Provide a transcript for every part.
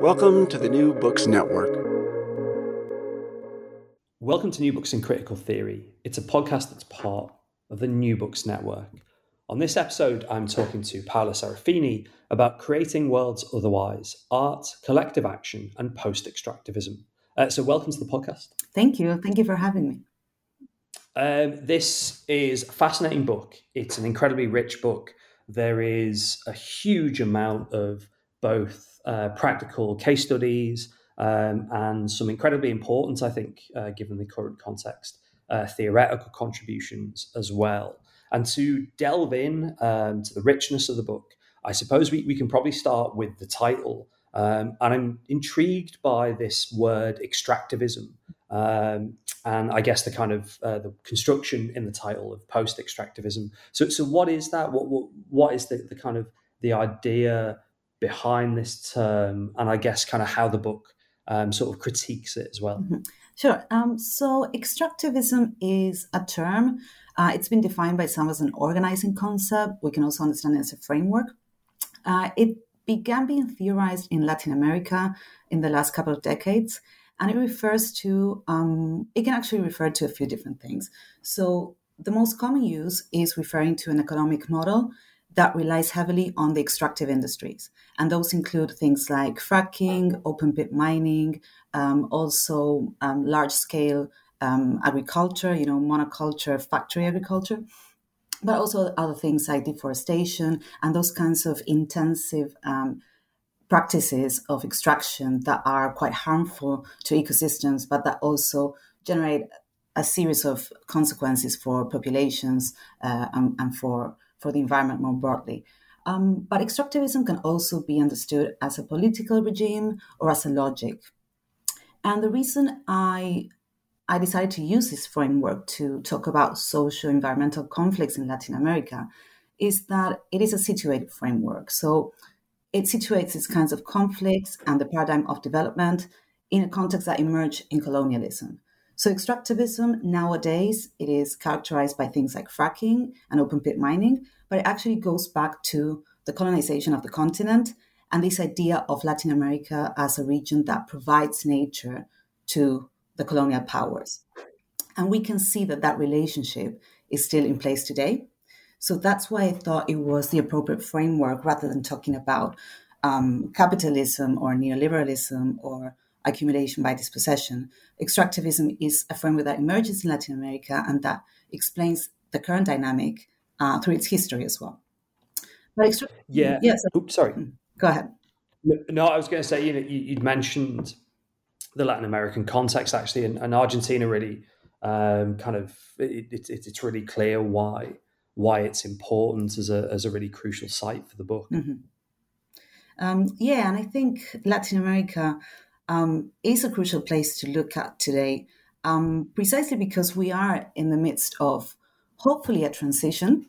Welcome to the New Books Network. Welcome to New Books in Critical Theory. It's a podcast that's part of the New Books Network. On this episode, I'm talking to Paola Sarafini about creating worlds otherwise, art, collective action, and post extractivism. Uh, so, welcome to the podcast. Thank you. Thank you for having me. Um, this is a fascinating book. It's an incredibly rich book. There is a huge amount of both uh, practical case studies um, and some incredibly important, I think, uh, given the current context, uh, theoretical contributions as well. And to delve in um, to the richness of the book, I suppose we, we can probably start with the title. Um, and I'm intrigued by this word extractivism. Um, and I guess the kind of uh, the construction in the title of post extractivism. So, so what is that? What, what, what is the, the kind of the idea behind this term and I guess kind of how the book um, sort of critiques it as well. Mm-hmm. Sure. Um, so extractivism is a term. Uh, it's been defined by some as an organizing concept. We can also understand it as a framework. Uh, it began being theorized in Latin America in the last couple of decades, and it refers to, um, it can actually refer to a few different things. So the most common use is referring to an economic model that relies heavily on the extractive industries. And those include things like fracking, open pit mining, um, also um, large scale um, agriculture, you know, monoculture, factory agriculture, but also other things like deforestation and those kinds of intensive um, practices of extraction that are quite harmful to ecosystems, but that also generate a series of consequences for populations uh, and, and for for the environment more broadly. Um, but extractivism can also be understood as a political regime or as a logic. And the reason I I decided to use this framework to talk about social environmental conflicts in Latin America is that it is a situated framework. So it situates these kinds of conflicts and the paradigm of development in a context that emerged in colonialism. So extractivism nowadays it is characterized by things like fracking and open pit mining, but it actually goes back to the colonization of the continent and this idea of Latin America as a region that provides nature to the colonial powers. And we can see that that relationship is still in place today. So that's why I thought it was the appropriate framework rather than talking about um, capitalism or neoliberalism or accumulation by dispossession. Extractivism is a framework that emerges in Latin America and that explains the current dynamic uh, through its history as well. But extra- yeah. Yes. Oops, sorry. Hmm. Go ahead. No, I was going to say, you know, you, would mentioned the Latin American context actually, and, and Argentina really um, kind of it, it, it's really clear why why it's important as a as a really crucial site for the book. Mm-hmm. Um, yeah, and I think Latin America um, is a crucial place to look at today, um, precisely because we are in the midst of hopefully a transition,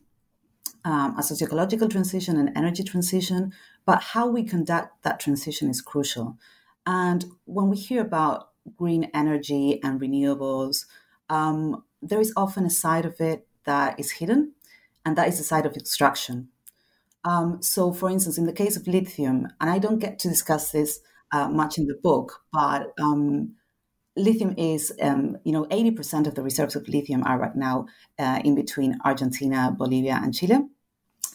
um, a sociological transition, an energy transition, but how we conduct that transition is crucial. And when we hear about green energy and renewables, um, there is often a side of it that is hidden, and that is the side of extraction. Um, so, for instance, in the case of lithium, and I don't get to discuss this uh, much in the book, but um, lithium is, um, you know, 80% of the reserves of lithium are right now uh, in between Argentina, Bolivia, and Chile.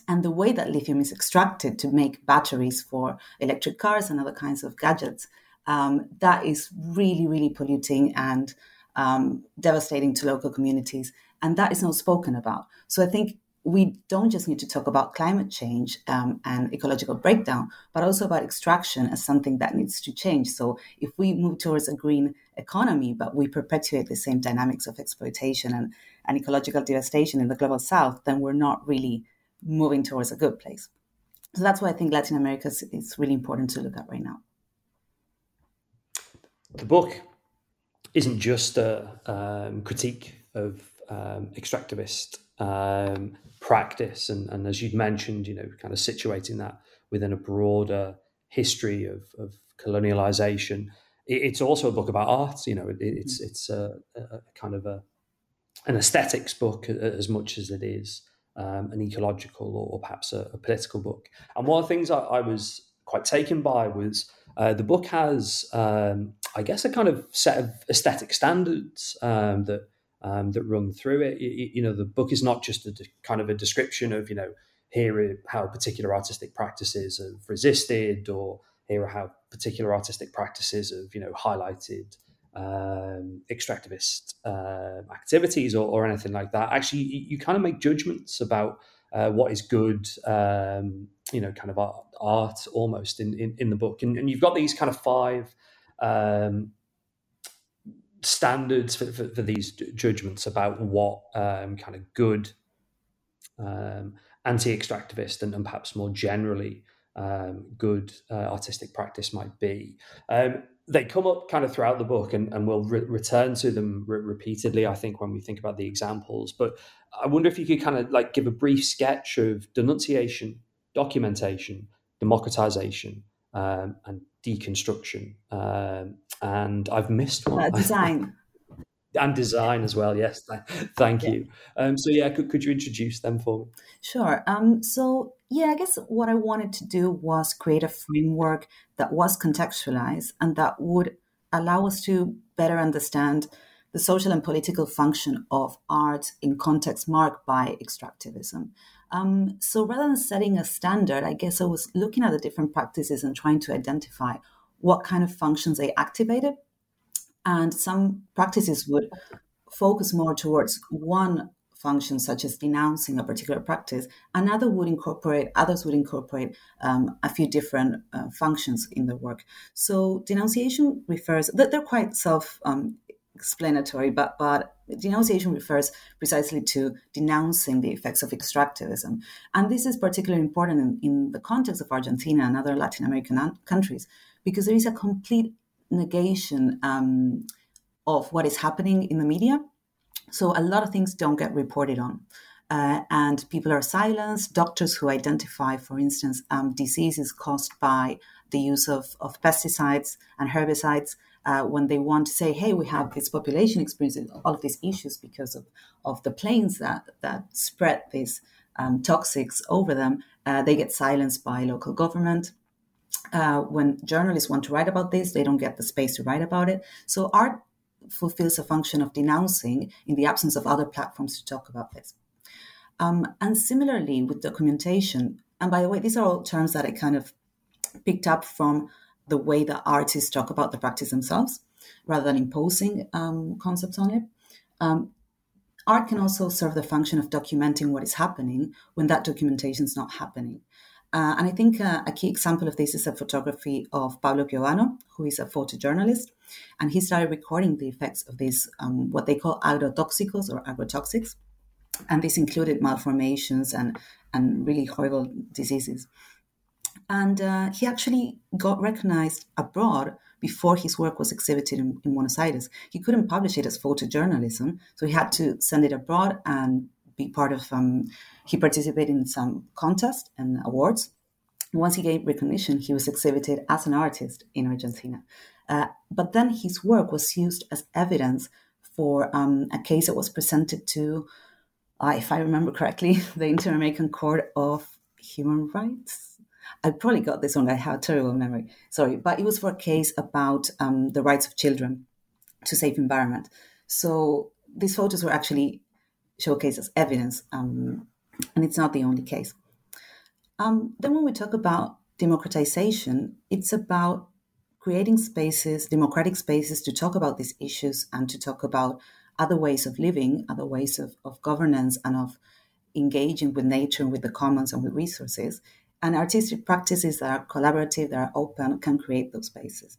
And the way that lithium is extracted to make batteries for electric cars and other kinds of gadgets, um, that is really, really polluting and um, devastating to local communities. And that is not spoken about. So I think we don't just need to talk about climate change um, and ecological breakdown, but also about extraction as something that needs to change. So, if we move towards a green economy, but we perpetuate the same dynamics of exploitation and, and ecological devastation in the global south, then we're not really moving towards a good place. So, that's why I think Latin America is, really important to look at right now. The book isn't just a um, critique of um, extractivist um, practice, and, and as you'd mentioned, you know, kind of situating that within a broader history of, of colonialization. It, it's also a book about art. You know, it, it's mm. it's a, a, kind of a an aesthetics book as much as it is um, an ecological or, or perhaps a, a, political book. And one of the things I, I was quite taken by was uh, the book has, um, I guess, a kind of set of aesthetic standards um, that um, that run through it. You, know, the book is not just a de- kind of a description of, you know, here are how particular artistic practices have resisted, or here are how particular artistic practices have, you know, highlighted um, extractivist uh, activities or, or, anything like that. Actually, you, you kind of make judgments about uh, what is good, um, you know, kind of art, art almost in, in, in, the book. And, and, you've got these kind of five um, standards for, for, for these judgments about what um, kind of good um, anti-extractivist and, and, perhaps more generally um, good uh, artistic practice might be. Um, they come up kind of throughout the book, and, and we'll re- return to them re- repeatedly. I think when we think about the examples, but I wonder if you could kind of like give a brief sketch of denunciation, documentation, democratization, um, and deconstruction. Um, and I've missed one. Uh, design. and design as well. Yes, thank yeah. you. Um, so yeah, could, could you introduce them for me? Sure. Um, so yeah, I guess what I wanted to do was create a framework that was contextualized and that would allow us to better understand the social and political function of art in context marked by extractivism. Um, so rather than setting a standard, I guess I was looking at the different practices and trying to identify what kind of functions they activated. And some practices would focus more towards one function, such as denouncing a particular practice. Another would incorporate, others would incorporate um, a few different uh, functions in the work. So denunciation refers, that they're quite self um, explanatory, but, but denunciation refers precisely to denouncing the effects of extractivism. And this is particularly important in, in the context of Argentina and other Latin American countries, because there is a complete negation um, of what is happening in the media. So a lot of things don't get reported on. Uh, and people are silenced. Doctors who identify, for instance, um, diseases caused by the use of, of pesticides and herbicides uh, when they want to say, hey, we have this population experiencing all of these issues because of, of the planes that, that spread these um, toxics over them, uh, they get silenced by local government. Uh, when journalists want to write about this, they don't get the space to write about it. So art fulfills a function of denouncing in the absence of other platforms to talk about this. Um, and similarly with documentation, and by the way, these are all terms that I kind of picked up from the way that artists talk about the practice themselves rather than imposing um, concepts on it. Um, art can also serve the function of documenting what is happening when that documentation is not happening. Uh, and I think uh, a key example of this is a photography of Pablo Piovano, who is a photojournalist. And he started recording the effects of these, um, what they call agrotoxicos or agrotoxics. And this included malformations and, and really horrible diseases. And uh, he actually got recognized abroad before his work was exhibited in, in, Buenos Aires. He couldn't publish it as photojournalism, so he had to send it abroad and be part of. Um, he participated in some contests and awards, once he gained recognition, he was exhibited as an artist in Argentina. Uh, but then his work was used as evidence for um, a case that was presented to, uh, if I remember correctly, the Inter American Court of Human Rights. I probably got this wrong. I have a terrible memory. Sorry, but it was for a case about um, the rights of children to safe environment. So these photos were actually showcased as evidence, um, and it's not the only case. Um, then, when we talk about democratization, it's about creating spaces, democratic spaces, to talk about these issues and to talk about other ways of living, other ways of, of governance, and of engaging with nature, with the commons, and with resources. And artistic practices that are collaborative, that are open, can create those spaces.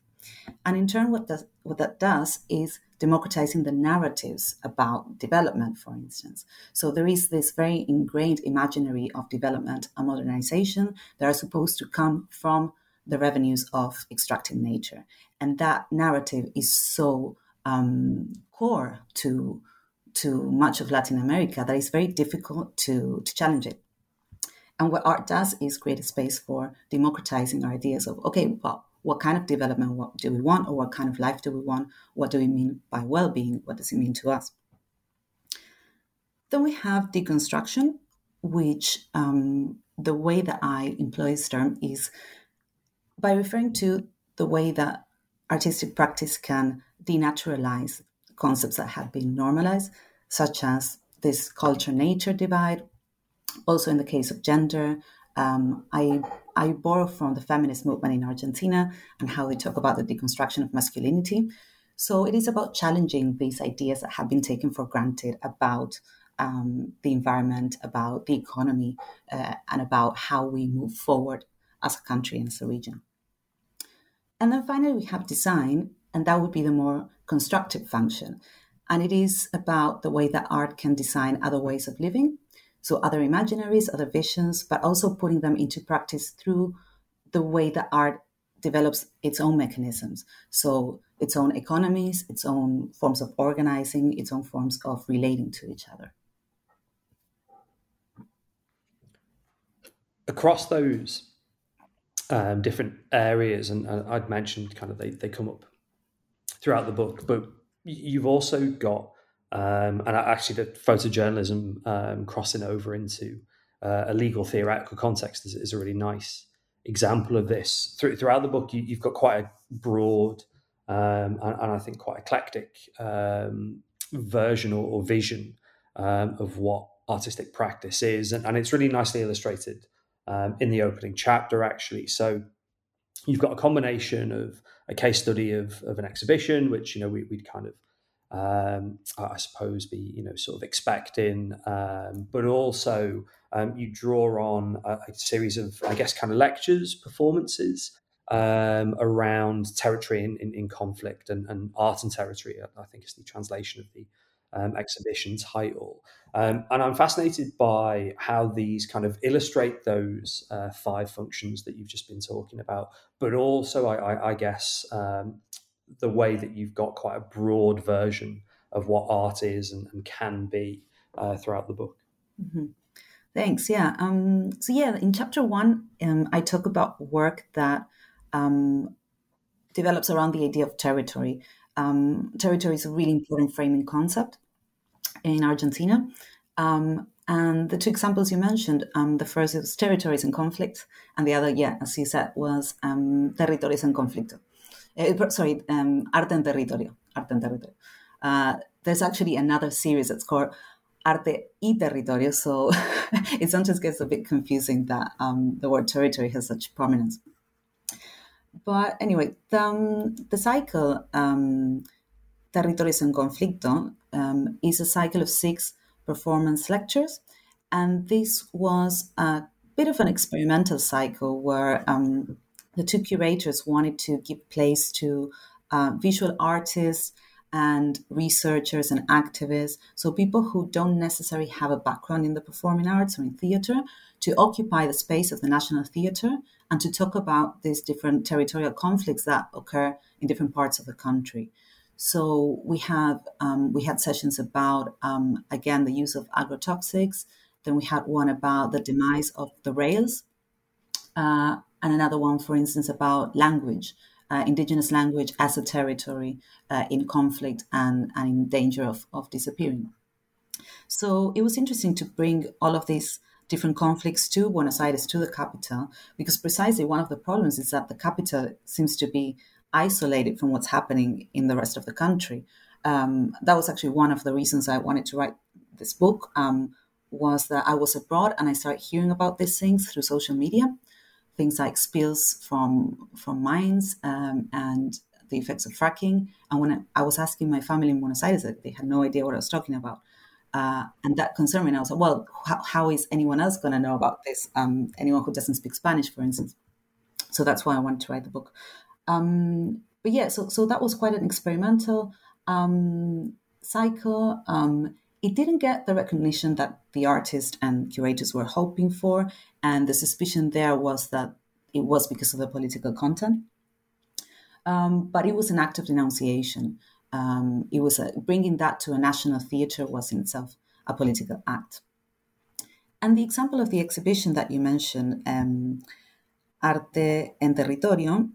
And in turn, what, does, what that does is democratizing the narratives about development, for instance. So there is this very ingrained imaginary of development and modernization that are supposed to come from the revenues of extracting nature. And that narrative is so um, core to, to much of Latin America that it's very difficult to, to challenge it. And what art does is create a space for democratizing our ideas of, okay, well, what kind of development what do we want or what kind of life do we want? What do we mean by well-being? What does it mean to us? Then we have deconstruction which um, the way that i employ this term is by referring to the way that artistic practice can denaturalize concepts that have been normalized such as this culture nature divide also in the case of gender um, I I borrow from the feminist movement in Argentina and how they talk about the deconstruction of masculinity. So it is about challenging these ideas that have been taken for granted about um, the environment, about the economy, uh, and about how we move forward as a country and as a region. And then finally, we have design, and that would be the more constructive function. And it is about the way that art can design other ways of living so other imaginaries, other visions, but also putting them into practice through the way that art develops its own mechanisms. So its own economies, its own forms of organizing, its own forms of relating to each other. Across those um, different areas, and, I'd mentioned kind of they, they come up throughout the book, but you've also got um, and actually the photojournalism um, crossing over into uh, a legal theoretical context is, is, a really nice example of this. Through, throughout the book, you, have got quite a broad um, and, and, I think quite eclectic um, version or, or vision um, of what artistic practice is, and, and it's really nicely illustrated um, in the opening chapter, actually. So you've got a combination of a case study of, of an exhibition, which you know we, would kind of um, I suppose, be you know sort of expecting, um, but also um, you draw on a, a, series of, I guess, kind of lectures, performances um, around territory in, in, in conflict and, and, art and territory. I think is the translation of the um, exhibition title. Um, and I'm fascinated by how these kind of illustrate those uh, five functions that you've just been talking about, but also, I, I, I guess, the way that you've got quite a broad version of what art is and, and can be uh, throughout the book. Mm-hmm. Thanks. Yeah. Um, so yeah, in chapter one, um, I talk about work that um, develops around the idea of territory. Um, territory is a really important framing concept in Argentina. Um, and the two examples you mentioned, um, the first is territories in conflict, and the other, yeah, as you said, was territorios en conflicto uh, sorry, um, Arte en Territorio. Arte en Territorio. Uh, there's actually another series that's called Arte y Territorio, so it sometimes gets a bit confusing that um, the word territory has such prominence. But anyway, the, um, the cycle um, Territorios en Conflicto um, is a cycle of six performance lectures, and this was a bit of an experimental cycle where um, the two curators wanted to give place to uh, visual artists and researchers and activists, so people who don't necessarily have a background in the performing arts or in theater, to occupy the space of the National Theater and to talk about these different territorial conflicts that occur in different parts of the country. So we have um, we had sessions about um, again the use of agrotoxics. Then we had one about the demise of the rails uh, and another one, for instance, about language, uh, indigenous language as a territory uh, in conflict and, and in danger of, of disappearing. So it was interesting to bring all of these different conflicts to Buenos Aires, to the capital, because precisely one of the problems is that the capital seems to be isolated from what's happening in the rest of the country. Um, that was actually one of the reasons I wanted to write this book. Um, was that I was abroad and I started hearing about these things through social media, things like spills from from mines um, and the effects of fracking. And when I, I, was asking my family in Buenos Aires, they had no idea what I was talking about. Uh, and that concerned me. And I was like, well, how, how is anyone else going to know about this? Um, anyone who doesn't speak Spanish, for instance. So that's why I wanted to write the book. Um, but yeah, so, so that was quite an experimental um, cycle. It didn't get the recognition that the artist and curators were hoping for. And the suspicion there was that it was because of the political content. Um, but it was an act of denunciation um, it was a, bringing that to a national theater was in itself a political act. And the example of the exhibition that you mentioned, um, Arte en Territorio,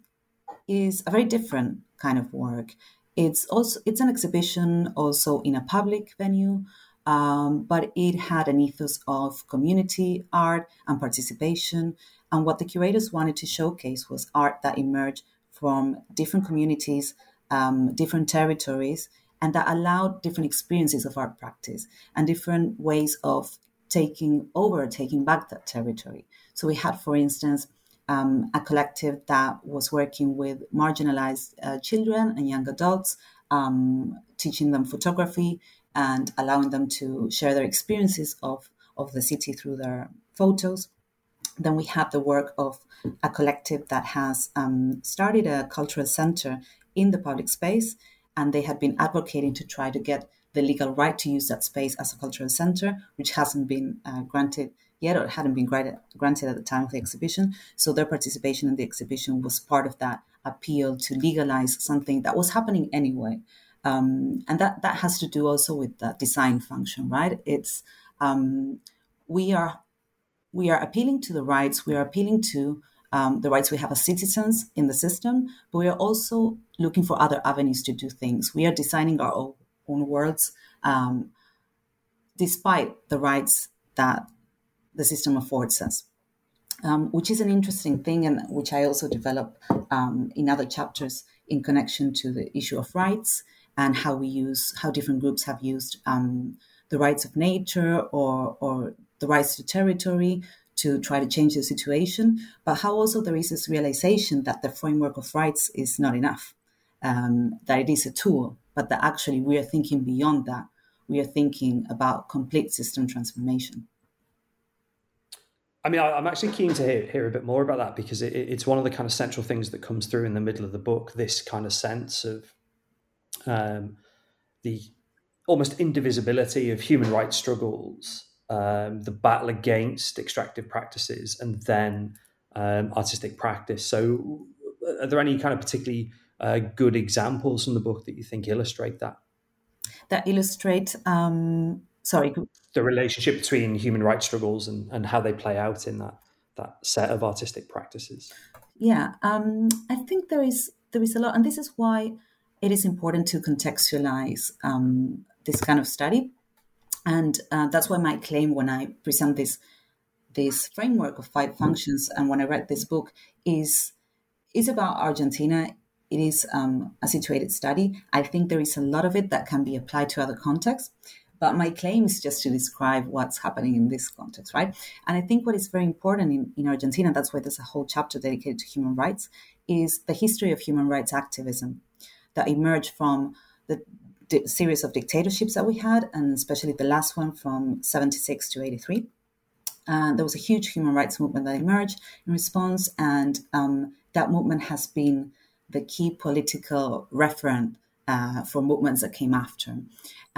is a very different kind of work. It's also it's an exhibition also in a public venue, um, but it had an ethos of community art and participation. And what the curators wanted to showcase was art that emerged from different communities um, different territories, and that allowed different experiences of art practice and different ways of taking over, taking back that territory. So we had, for instance, um, a collective that was working with marginalized uh, children and young adults, um, teaching them photography and allowing them to share their experiences of, of the city through their photos. Then we had the work of a collective that has um, started a cultural center in the public space, and they had been advocating to try to get the legal right to use that space as a cultural center, which hasn't been uh, granted yet or hadn't been granted, at the time of the exhibition. So their participation in the exhibition was part of that appeal to legalize something that was happening anyway. Um, and that, that has to do also with the design function, right? It's um, we are we are appealing to the rights, we are appealing to um, the rights we have as citizens in the system, but we are also looking for other avenues to do things. We are designing our own, own worlds um, despite the rights that the system affords us. Um, which is an interesting thing, and which I also develop um, in other chapters in connection to the issue of rights and how we use how different groups have used um, the rights of nature or or the rights to territory to try to change the situation, but how also there is this realization that the framework of rights is not enough, um, that it is a tool, but that actually we are thinking beyond that. We are thinking about complete system transformation. I mean, I'm actually keen to hear, hear a bit more about that because it, it's one of the kind of central things that comes through in the middle of the book. This kind of sense of um, the almost indivisibility of human rights struggles um, the battle against extractive practices, and then um, artistic practice. So, are there any kind of particularly uh, good examples from the book that you think illustrate that? That illustrate, um, sorry, the relationship between human rights struggles and, and how they play out in that that set of artistic practices. Yeah, um, I think there is there is a lot, and this is why it is important to contextualize um, this kind of study and uh, that's why my claim when I present this this framework of five functions and when I read this book is is about Argentina. It is um, a situated study. I think there is a lot of it that can be applied to other contexts, but my claim is just to describe what's happening in this context, right? And I think what is very important in, in Argentina, that's why there's a whole chapter dedicated to human rights, is the history of human rights activism that emerged from the series of dictatorships that we had, and especially the last one from 76 to 83. Uh, there was a huge human rights movement that emerged in response, and um, that movement has been the key political referent uh, for movements that came after.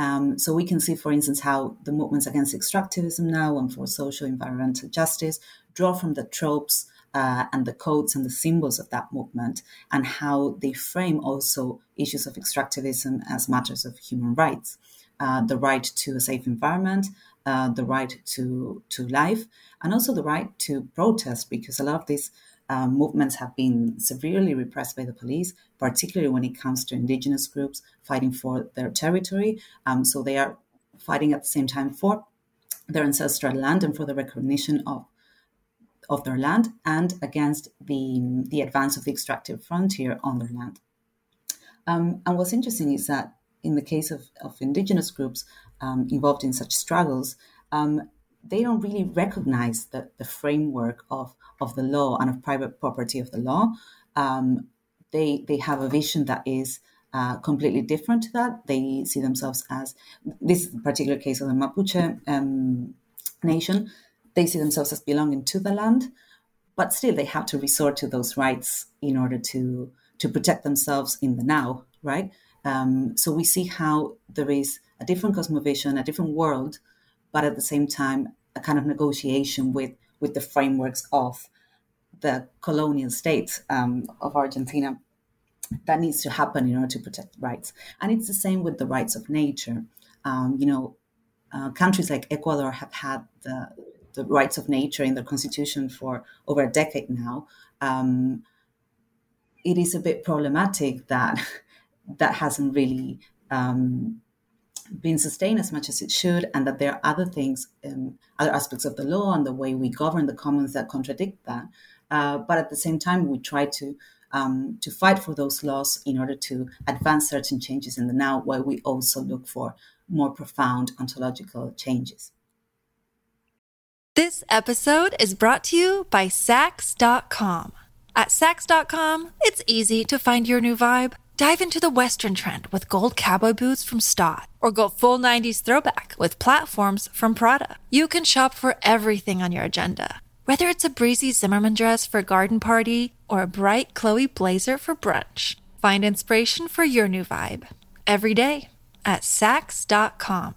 Um, so we can see, for instance, how the movements against extractivism now and for social environmental justice draw from the tropes uh, and the codes and the symbols of that movement, and how they frame also issues of extractivism as matters of human rights. uh, the right to a safe environment, uh, the right to to life, and also the right to protest, because a lot of these uh, movements have been severely repressed by the police, particularly when it comes to indigenous groups fighting for their territory. Um, so they are fighting at the same time for their ancestral land and for the recognition of of their land and against the, the advance of the extractive frontier on their land. Um, and what's interesting is that in the case of, of indigenous groups um, involved in such struggles, um, they don't really recognize the, the framework of, of the law and of private property of the law. Um, they, they have a vision that is uh, completely different to that. They see themselves as this particular case of the Mapuche um, nation. They see themselves as belonging to the land, but still they have to resort to those rights in order to to protect themselves in the now, right? Um, so we see how there is a different cosmovision, a different world, but at the same time a kind of negotiation with with the frameworks of the colonial state um, of Argentina that needs to happen in order to protect rights. And it's the same with the rights of nature. Um, you know, uh, countries like Ecuador have had the, the rights of nature in their constitution for over a decade now. Um, it is a bit problematic that that hasn't really um, been sustained as much as it should, and that there are other things, um, other aspects of the law and the way we govern the commons that contradict that. Uh, but at the same time, we try to um, to fight for those laws in order to advance certain changes in the now, while we also look for more profound ontological changes. This episode is brought to you by Saks.com. At Saks.com, it's easy to find your new vibe. Dive into the Western trend with gold cowboy boots from Staud, or go full 90s throwback with platforms from Prada. You can shop for everything on your agenda, whether it's a breezy Zimmermann dress for a garden party or a bright Chloe blazer for brunch. Find inspiration for your new vibe every day at Saks.com.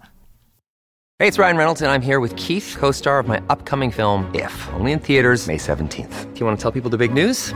Hey, it's Ryan Reynolds, and I'm here with Keith, co star of my upcoming film, If, only in theaters, May 17th. Do you want to tell people the big news?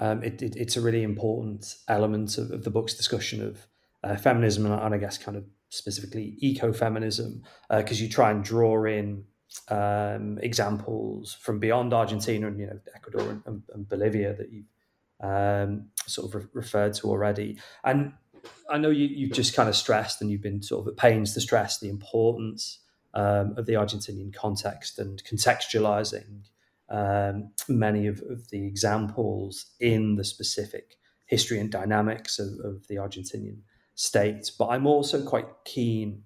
um, it, it, it's a really important element of, of the book's discussion of uh, feminism and, and, I guess kind of specifically ecofeminism because uh, you try and draw in um, examples from beyond Argentina and you know Ecuador and, and, and Bolivia that you um, sort of re- referred to already. And I know you, you've just kind of stressed and you've been sort of at pains to stress the importance um, of the Argentinian context and contextualizing um, many of, of, the examples in the specific history and dynamics of, of the Argentinian state. But I'm also quite keen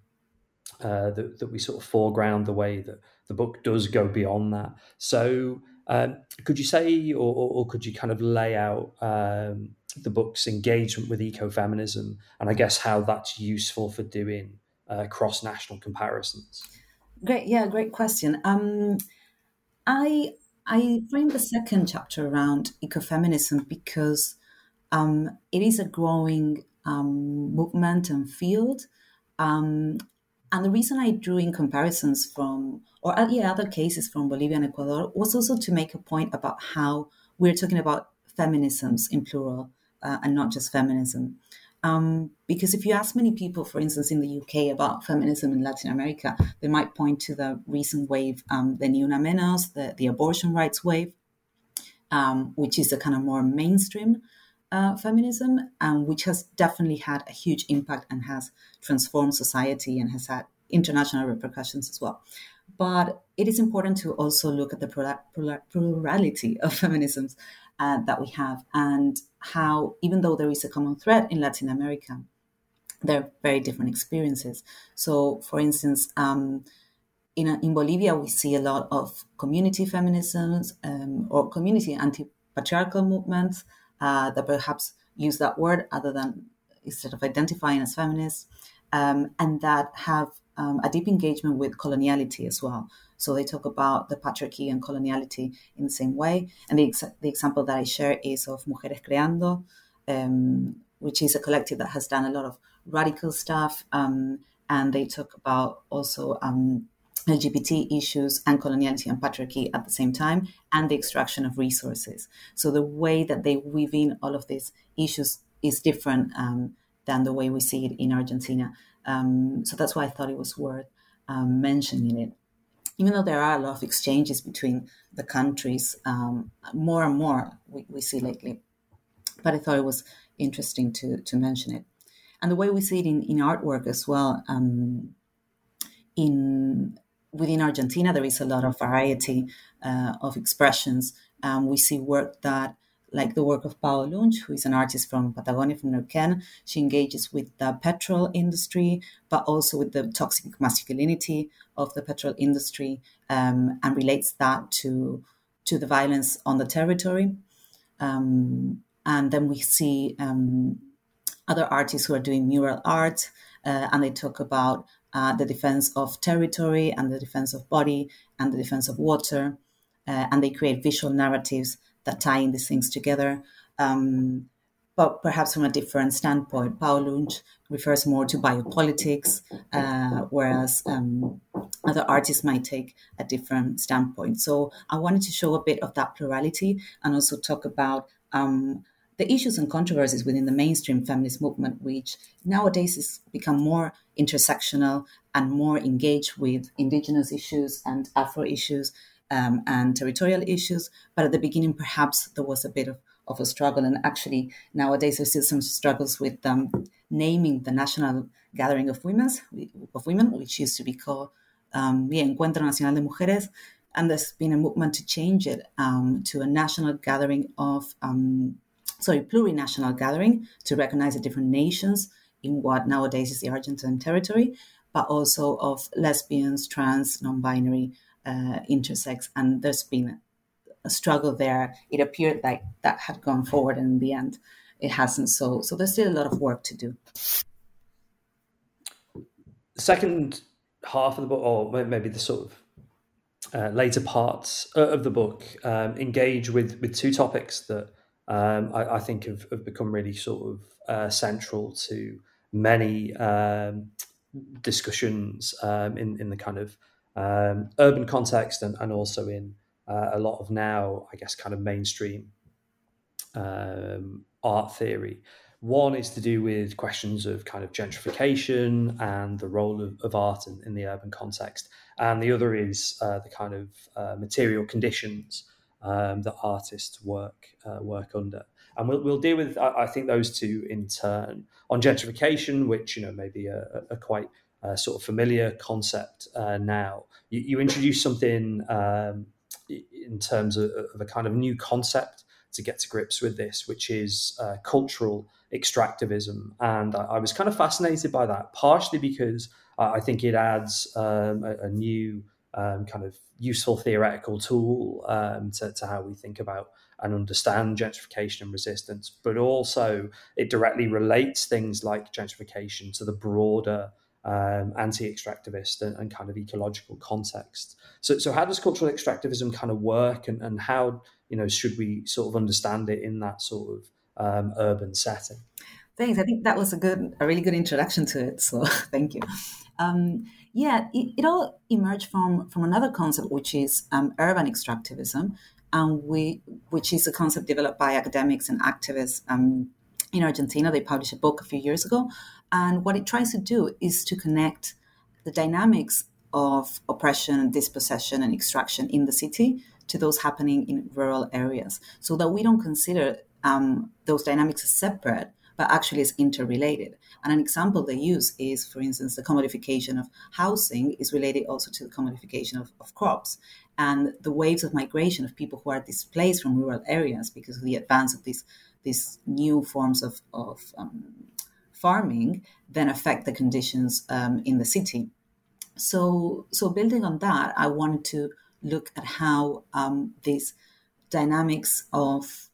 uh, that, that, we sort of foreground the way that the book does go beyond that. So, um, could you say, or, or, could you kind of lay out um, the book's engagement with ecofeminism, and I guess how that's useful for doing uh, cross national comparisons? Great, yeah, great question. Um, I I frame the second chapter around ecofeminism because um, it is a growing um, movement and field. Um, and the reason I drew in comparisons from, or uh, yeah, other cases from Bolivia and Ecuador was also to make a point about how we're talking about feminisms in plural uh, and not just feminism. Um, because if you ask many people, for instance, in the UK about feminism in Latin America, they might point to the recent wave, um, the Ni Una Menos, the, the abortion rights wave, um, which is a kind of more mainstream uh, feminism, um, which has definitely had a huge impact and has transformed society and has had international repercussions as well. But it is important to also look at the plurality of feminisms uh, that we have and how, even though there is a common thread in Latin America, there are very different experiences. So, for instance, um, in, in Bolivia, we see a lot of community feminisms um, or community anti patriarchal movements uh, that perhaps use that word other than instead of identifying as feminists, um, and that have um, a deep engagement with coloniality as well. So they talk about the patriarchy and coloniality in the same way. And the, ex- the example that I share is of Mujeres Creando, um, which is a collective that has done a lot of radical stuff. Um, and they talk about also um, LGBT issues and coloniality and patriarchy at the same time, and the extraction of resources. So the way that they weave in all of these issues is different um, than the way we see it in Argentina. Um, so that's why I thought it was worth um, mentioning it. Even though there are a lot of exchanges between the countries, um, more and more we, we see lately. But I thought it was interesting to, to mention it. And the way we see it in, in artwork as well, um, in within Argentina, there is a lot of variety uh, of expressions. Um, we see work that, like the work of Pao Lunch, who is an artist from Patagonia, from Neuquén, she engages with the petrol industry, but also with the toxic masculinity of the petrol industry, um, and relates that to to the violence on the territory. Um, and then we see um, other artists who are doing mural art, uh, and they talk about uh, the defense of territory and the defense of body and the defense of water. Uh, and they create visual narratives that in these things together. Um, but perhaps from a different standpoint. Lunch refers more to biopolitics, uh, whereas um, other artists might take a different standpoint. So I wanted to show a bit of that plurality and also talk about um, the issues and controversies within the mainstream feminist movement, which nowadays has become more intersectional and more engaged with indigenous issues and Afro issues um, and territorial issues. But at the beginning, perhaps there was a bit of, of a struggle. And actually, nowadays, there's still some struggles with um, naming the National Gathering of Women, of women which used to be called um, Encuentro Nacional de Mujeres. And there's been a movement to change it um, to a national gathering of um, sorry, plurinational gathering to recognize the different nations in what nowadays is the Argentine territory, but also of lesbians, trans, non-binary, uh, intersex, and there's been a struggle there. It appeared like that had gone forward, and in the end, it hasn't. So, so there's still a lot of work to do. The second half of the book, or maybe the sort of uh, later parts of the book, um, engage with with two topics that um, I, I, think have, have, become really sort of uh, central to many um, discussions um, in, in the kind of um, urban context and, and also in uh, a lot of now, I guess, kind of mainstream um, art theory. One is to do with questions of kind of gentrification and the role of, of art in, in, the urban context. And the other is uh, the kind of uh, material conditions um, that artists work uh, work under. And we'll, we'll deal with, I, I, think, those two in turn. On gentrification, which, you know, maybe a, a quite uh, sort of familiar concept uh, now, you, you introduce something um, in terms of, of, a kind of new concept to get to grips with this, which is uh, cultural extractivism. And I, I, was kind of fascinated by that, partially because I think it adds um, a, a new um, kind of useful theoretical tool um, to, to, how we think about and understand gentrification and resistance, but also it directly relates things like gentrification to the broader um, anti-extractivist and, and, kind of ecological context. So, so how does cultural extractivism kind of work, and, and how you know should we sort of understand it in that sort of um, urban setting? Thanks. I think that was a good, a really good introduction to it. So, thank you. Um, yeah, it, it, all emerged from from another concept, which is um, urban extractivism, and we, which is a concept developed by academics and activists um, in Argentina. They published a book a few years ago, and what it tries to do is to connect the dynamics of oppression, dispossession, and extraction in the city to those happening in rural areas, so that we don't consider um, those dynamics as separate, but actually as interrelated. And an example they use is, for instance, the commodification of housing is related also to the commodification of, of crops and the waves of migration of people who are displaced from rural areas because of the advance of these these new forms of, of um, farming then affect the conditions um, in the city. So, so building on that, I wanted to look at how um, these dynamics of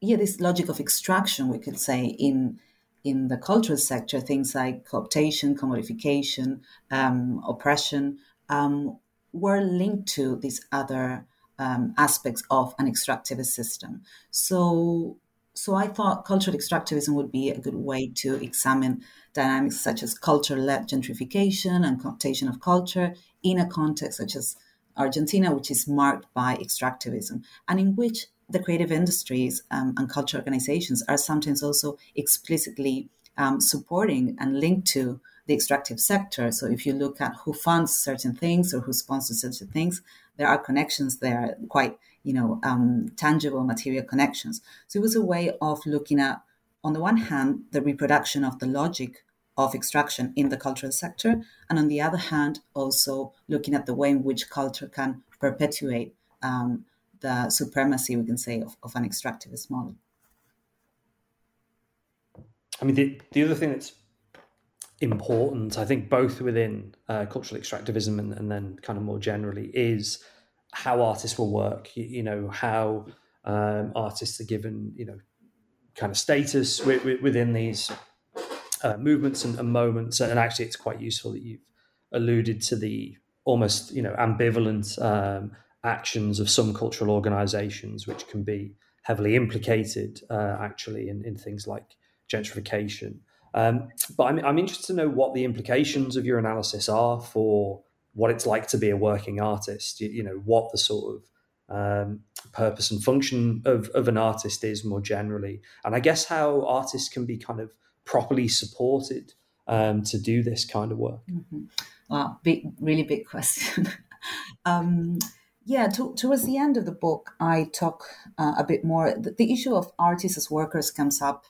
yeah, this logic of extraction, we could say, in in the cultural sector, things like cooptation, commodification, um, oppression, um, were linked to these other um, aspects of an extractivist system. So, so I thought cultural extractivism would be a good way to examine dynamics such as culture-led gentrification and cooptation of culture in a context such as Argentina, which is marked by extractivism, and in which the creative industries um, and culture organizations are sometimes also explicitly um, supporting and linked to the extractive sector. So if you look at who funds certain things or who sponsors certain things, there are connections there, quite you know um, tangible material connections. So it was a way of looking at, on the one hand, the reproduction of the logic of extraction in the cultural sector, and on the other hand, also looking at the way in which culture can perpetuate um, the supremacy, we can say, of, of an extractivist model. I mean, the, the other thing that's important, I think, both within uh, cultural extractivism and, and, then kind of more generally, is how artists will work. You, you know, how um, artists are given, you know, kind of status within these uh, movements and, and, moments. And actually, it's quite useful that you've alluded to the almost, you know, ambivalent um, actions of some cultural organizations, which can be heavily implicated uh, actually in, in things like gentrification. Um, but I'm, I'm interested to know what the implications of your analysis are for what it's like to be a working artist. You, you know, what the sort of um, purpose and function of, of an artist is more generally. And I guess how artists can be kind of properly supported um, to do this kind of work. Mm-hmm. Wow, big, really big question. um, yeah, to, towards the end of the book, I talk uh, a bit more. The, the, issue of artists as workers comes up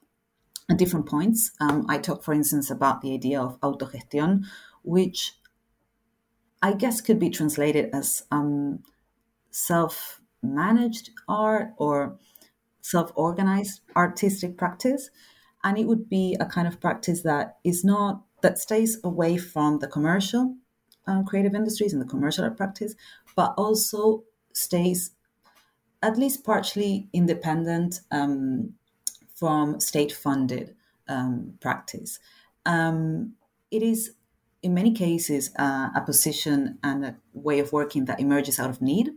at different points. Um, I talk, for instance, about the idea of autogestión, which I guess could be translated as um, self managed art or self organized artistic practice. And it would be a kind of practice that is not, that stays away from the commercial um, creative industries and the commercial art practice, but also stays at least partially independent um, from state funded um, practice. Um, it is, in many cases, uh, a position and a way of working that emerges out of need,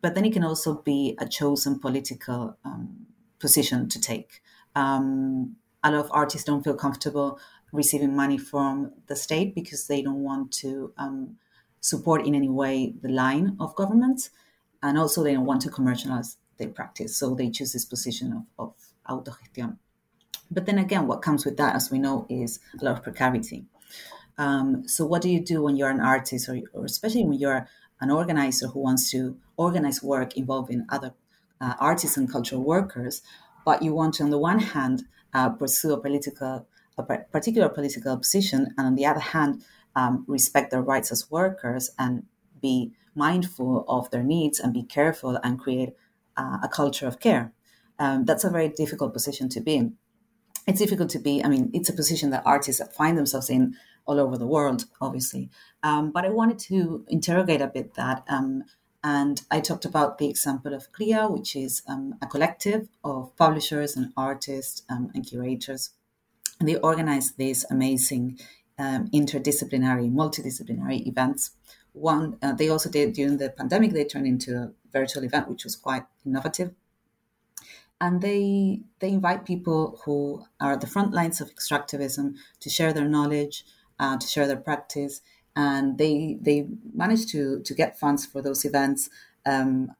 but then it can also be a chosen political um, position to take. Um, a lot of artists don't feel comfortable receiving money from the state because they don't want to um, support in any way the line of government, and also they don't want to commercialize their practice. So they choose this position of, of autogestión. But then again, what comes with that, as we know, is a lot of precarity. Um, so what do you do when you're an artist, or, or, especially when you're an organizer who wants to organize work involving other uh, artists and cultural workers, but you want to, on the one hand, uh, pursue a political, a particular political position, and on the other hand, um, respect their rights as workers and be mindful of their needs and be careful and create uh, a culture of care um, that's a very difficult position to be in. It's difficult to be, I mean, it's a position that artists find themselves in all over the world, obviously. Um, but I wanted to interrogate a bit that. Um, and I talked about the example of CRIA, which is um, a collective of publishers and artists um, and curators. And they organize these amazing um, interdisciplinary, multidisciplinary events. One, uh, they also did during the pandemic, they turned into a virtual event, which was quite innovative and they they invite people who are at the front lines of extractivism to share their knowledge, uh, to share their practice, and they they manage to to get funds for those events. Um,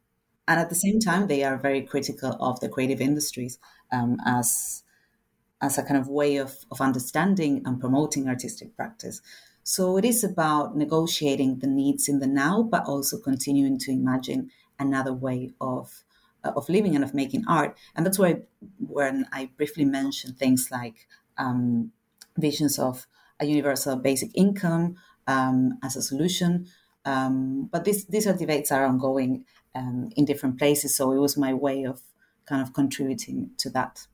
and at the same time, they are very critical of the creative industries um, as as a kind of way of, of understanding and promoting artistic practice. So it is about negotiating the needs in the now, but also continuing to imagine another way of of living and of making art. And that's why when I briefly mentioned things like um, visions of a universal basic income um, as a solution. Um, but this, these are debates are ongoing um, in different places. So it was my way of kind of contributing to that.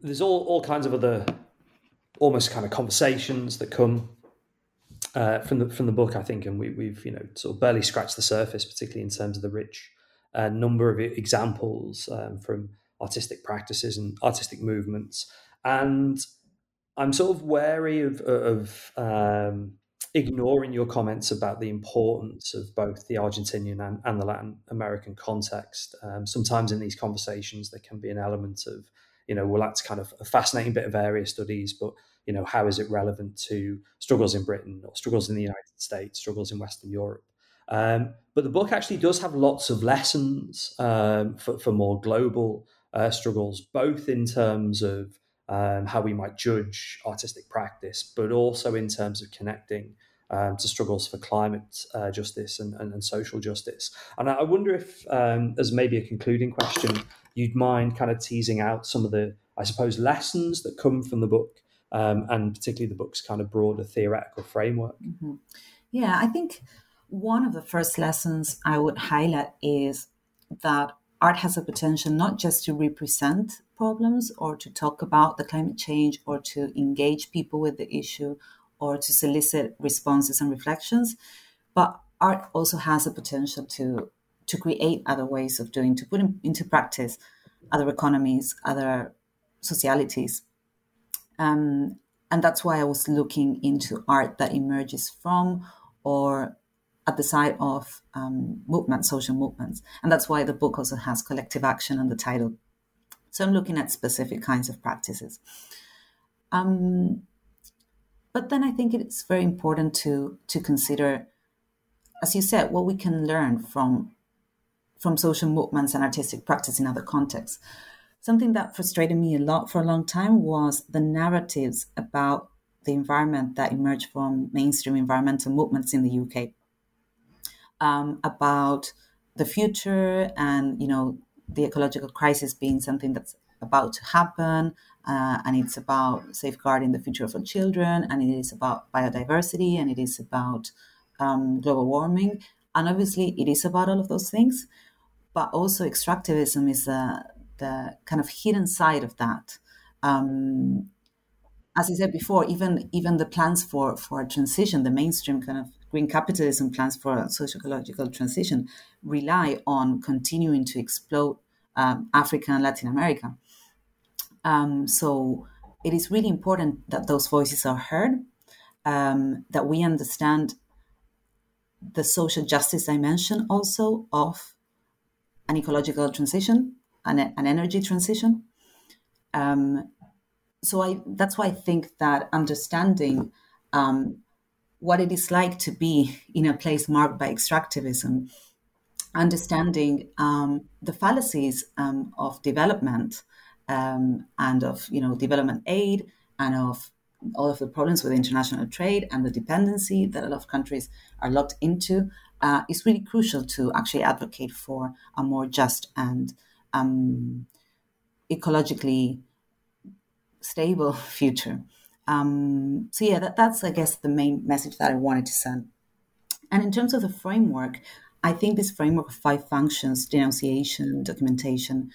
There's all, all kinds of other almost kind of conversations that come uh, from the from the book, I think, and we, we've you know sort of barely scratched the surface, particularly in terms of the rich uh, number of examples um, from artistic practices and artistic movements. And I'm sort of wary of, of um, ignoring your comments about the importance of both the Argentinian and, and the Latin American context. Um, sometimes in these conversations, there can be an element of, you know, well, that's kind of a fascinating bit of area studies, but you know, how is it relevant to struggles in Britain or struggles in the United States, struggles in Western Europe? Um, but the book actually does have lots of lessons um, for, for, more global uh, struggles, both in terms of um, how we might judge artistic practice, but also in terms of connecting um, to struggles for climate uh, justice and, and, and, social justice. And I wonder if, um, as maybe a concluding question, you'd mind kind of teasing out some of the, I suppose, lessons that come from the book, um, and particularly the book's kind of broader theoretical framework. Mm-hmm. Yeah, I think one of the first lessons I would highlight is that art has a potential not just to represent problems or to talk about the climate change or to engage people with the issue or to solicit responses and reflections, but art also has a potential to to create other ways of doing, to put in, into practice other economies, other socialities. Um, and that's why I was looking into art that emerges from or at the side of um, movements, social movements. And that's why the book also has collective action on the title. So I'm looking at specific kinds of practices. Um, but then I think it's very important to to consider, as you said, what we can learn from from social movements and artistic practice in other contexts. Something that frustrated me a lot for a long time was the narratives about the environment that emerged from mainstream environmental movements in the UK um, about the future and you know the ecological crisis being something that's about to happen uh, and it's about safeguarding the future of our children and it is about biodiversity and it is about um, global warming. And obviously it is about all of those things but also extractivism is uh, the kind of hidden side of that. Um, as I said before, even even the plans for for transition, the mainstream kind of green capitalism plans for a socio ecological transition rely on continuing to exploit um, Africa and Latin America. Um, so it is really important that those voices are heard, um, that we understand the social justice dimension also of an ecological transition, an, an energy transition. Um, so I, that's why I think that understanding um, what it is like to be in a place marked by extractivism, understanding um, the fallacies um, of development um, and of you know development aid and of all of the problems with international trade and the dependency that a lot of countries are locked into uh, is really crucial to actually advocate for a more just and um, ecologically stable future. Um, so yeah, that, that's I guess the main message that I wanted to send. And in terms of the framework, I think this framework of five functions: denunciation, documentation,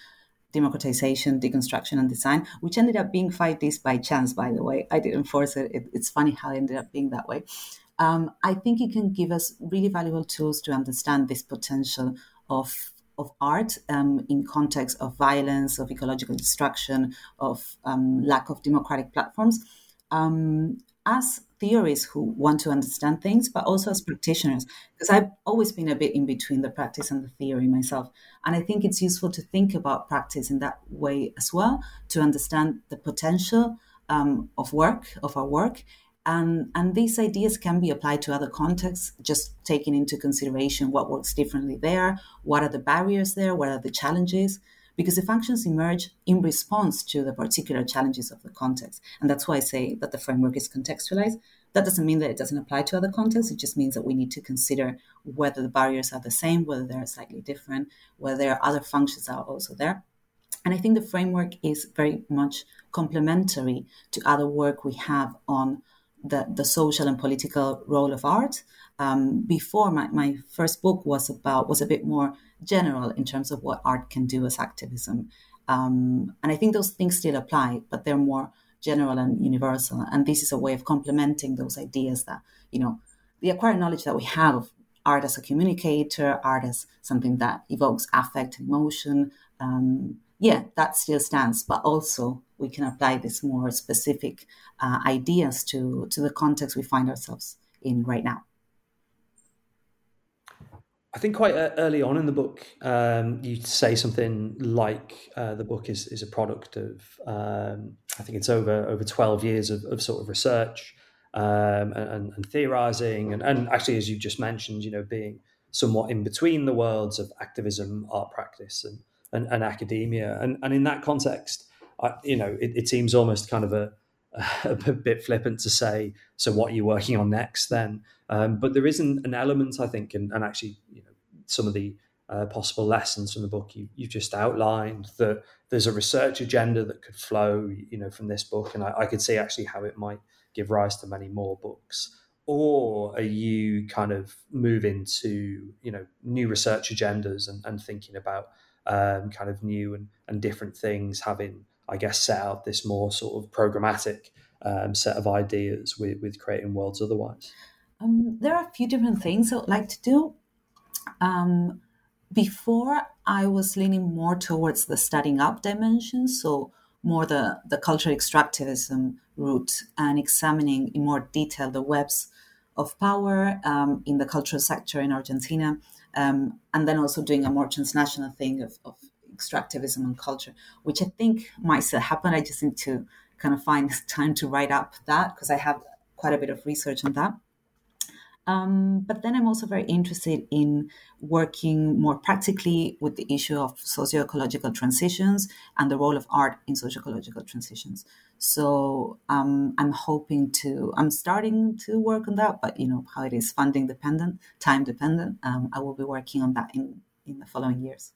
democratization, deconstruction, and design, which ended up being five Ds by chance, by the way. I didn't force it. it it's funny how it ended up being that way. Um, I think it can give us really valuable tools to understand this potential of of art um, in context of violence, of ecological destruction, of um, lack of democratic platforms um, as theorists who want to understand things, but also as practitioners, because I've always been a bit in between the practice and the theory myself. And I think it's useful to think about practice in that way as well, to understand the potential um, of work, of our work. And, and these ideas can be applied to other contexts, just taking into consideration what works differently there, what are the barriers there, what are the challenges because the functions emerge in response to the particular challenges of the context. And that's why I say that the framework is contextualized. That doesn't mean that it doesn't apply to other contexts. It just means that we need to consider whether the barriers are the same, whether they're slightly different, whether there are other functions that are also there. And I think the framework is very much complementary to other work we have on the, the social and political role of art. Um, before my, my first book was about was a bit more general in terms of what art can do as activism. Um, and I think those things still apply, but they're more general and universal. And this is a way of complementing those ideas that, you know, the acquired knowledge that we have of art as a communicator, art as something that evokes affect and emotion, um, yeah, that still stands, but also we can apply this more specific uh, ideas to, to the context we find ourselves in right now. I think quite early on in the book, um, you say something like uh, the book is, is a product of, um, I think it's over over 12 years of, of sort of research um, and, and, theorizing. And, and actually, as you just mentioned, you know, being somewhat in between the worlds of activism, art practice, and, and, and academia. And, and in that context, I, you know, it, it seems almost kind of a, a bit flippant to say, so what are you working on next then? Um, but there isn't an element, I think, and, and actually, you know, some of the uh, possible lessons from the book you, you've just outlined that there's a research agenda that could flow, you know, from this book, and I, I could see actually how it might give rise to many more books. Or are you kind of moving to, you know, new research agendas and, and thinking about um, kind of new and, and different things, having, I guess, set out this more sort of programmatic um, set of ideas with, with creating worlds otherwise? Um, there are a few different things I would like to do. Um, before, I was leaning more towards the studying up dimension, so more the, the cultural extractivism route and examining in more detail the webs of power um, in the cultural sector in Argentina, um, and then also doing a more transnational thing of, of extractivism and culture, which I think might still happen. I just need to kind of find time to write up that because I have quite a bit of research on that. Um, but then I'm also very interested in working more practically with the issue of socio-ecological transitions and the role of art in socio-ecological transitions. So um, I'm hoping to, I'm starting to work on that, but you know how it is funding dependent, time dependent. Um, I will be working on that in, in the following years.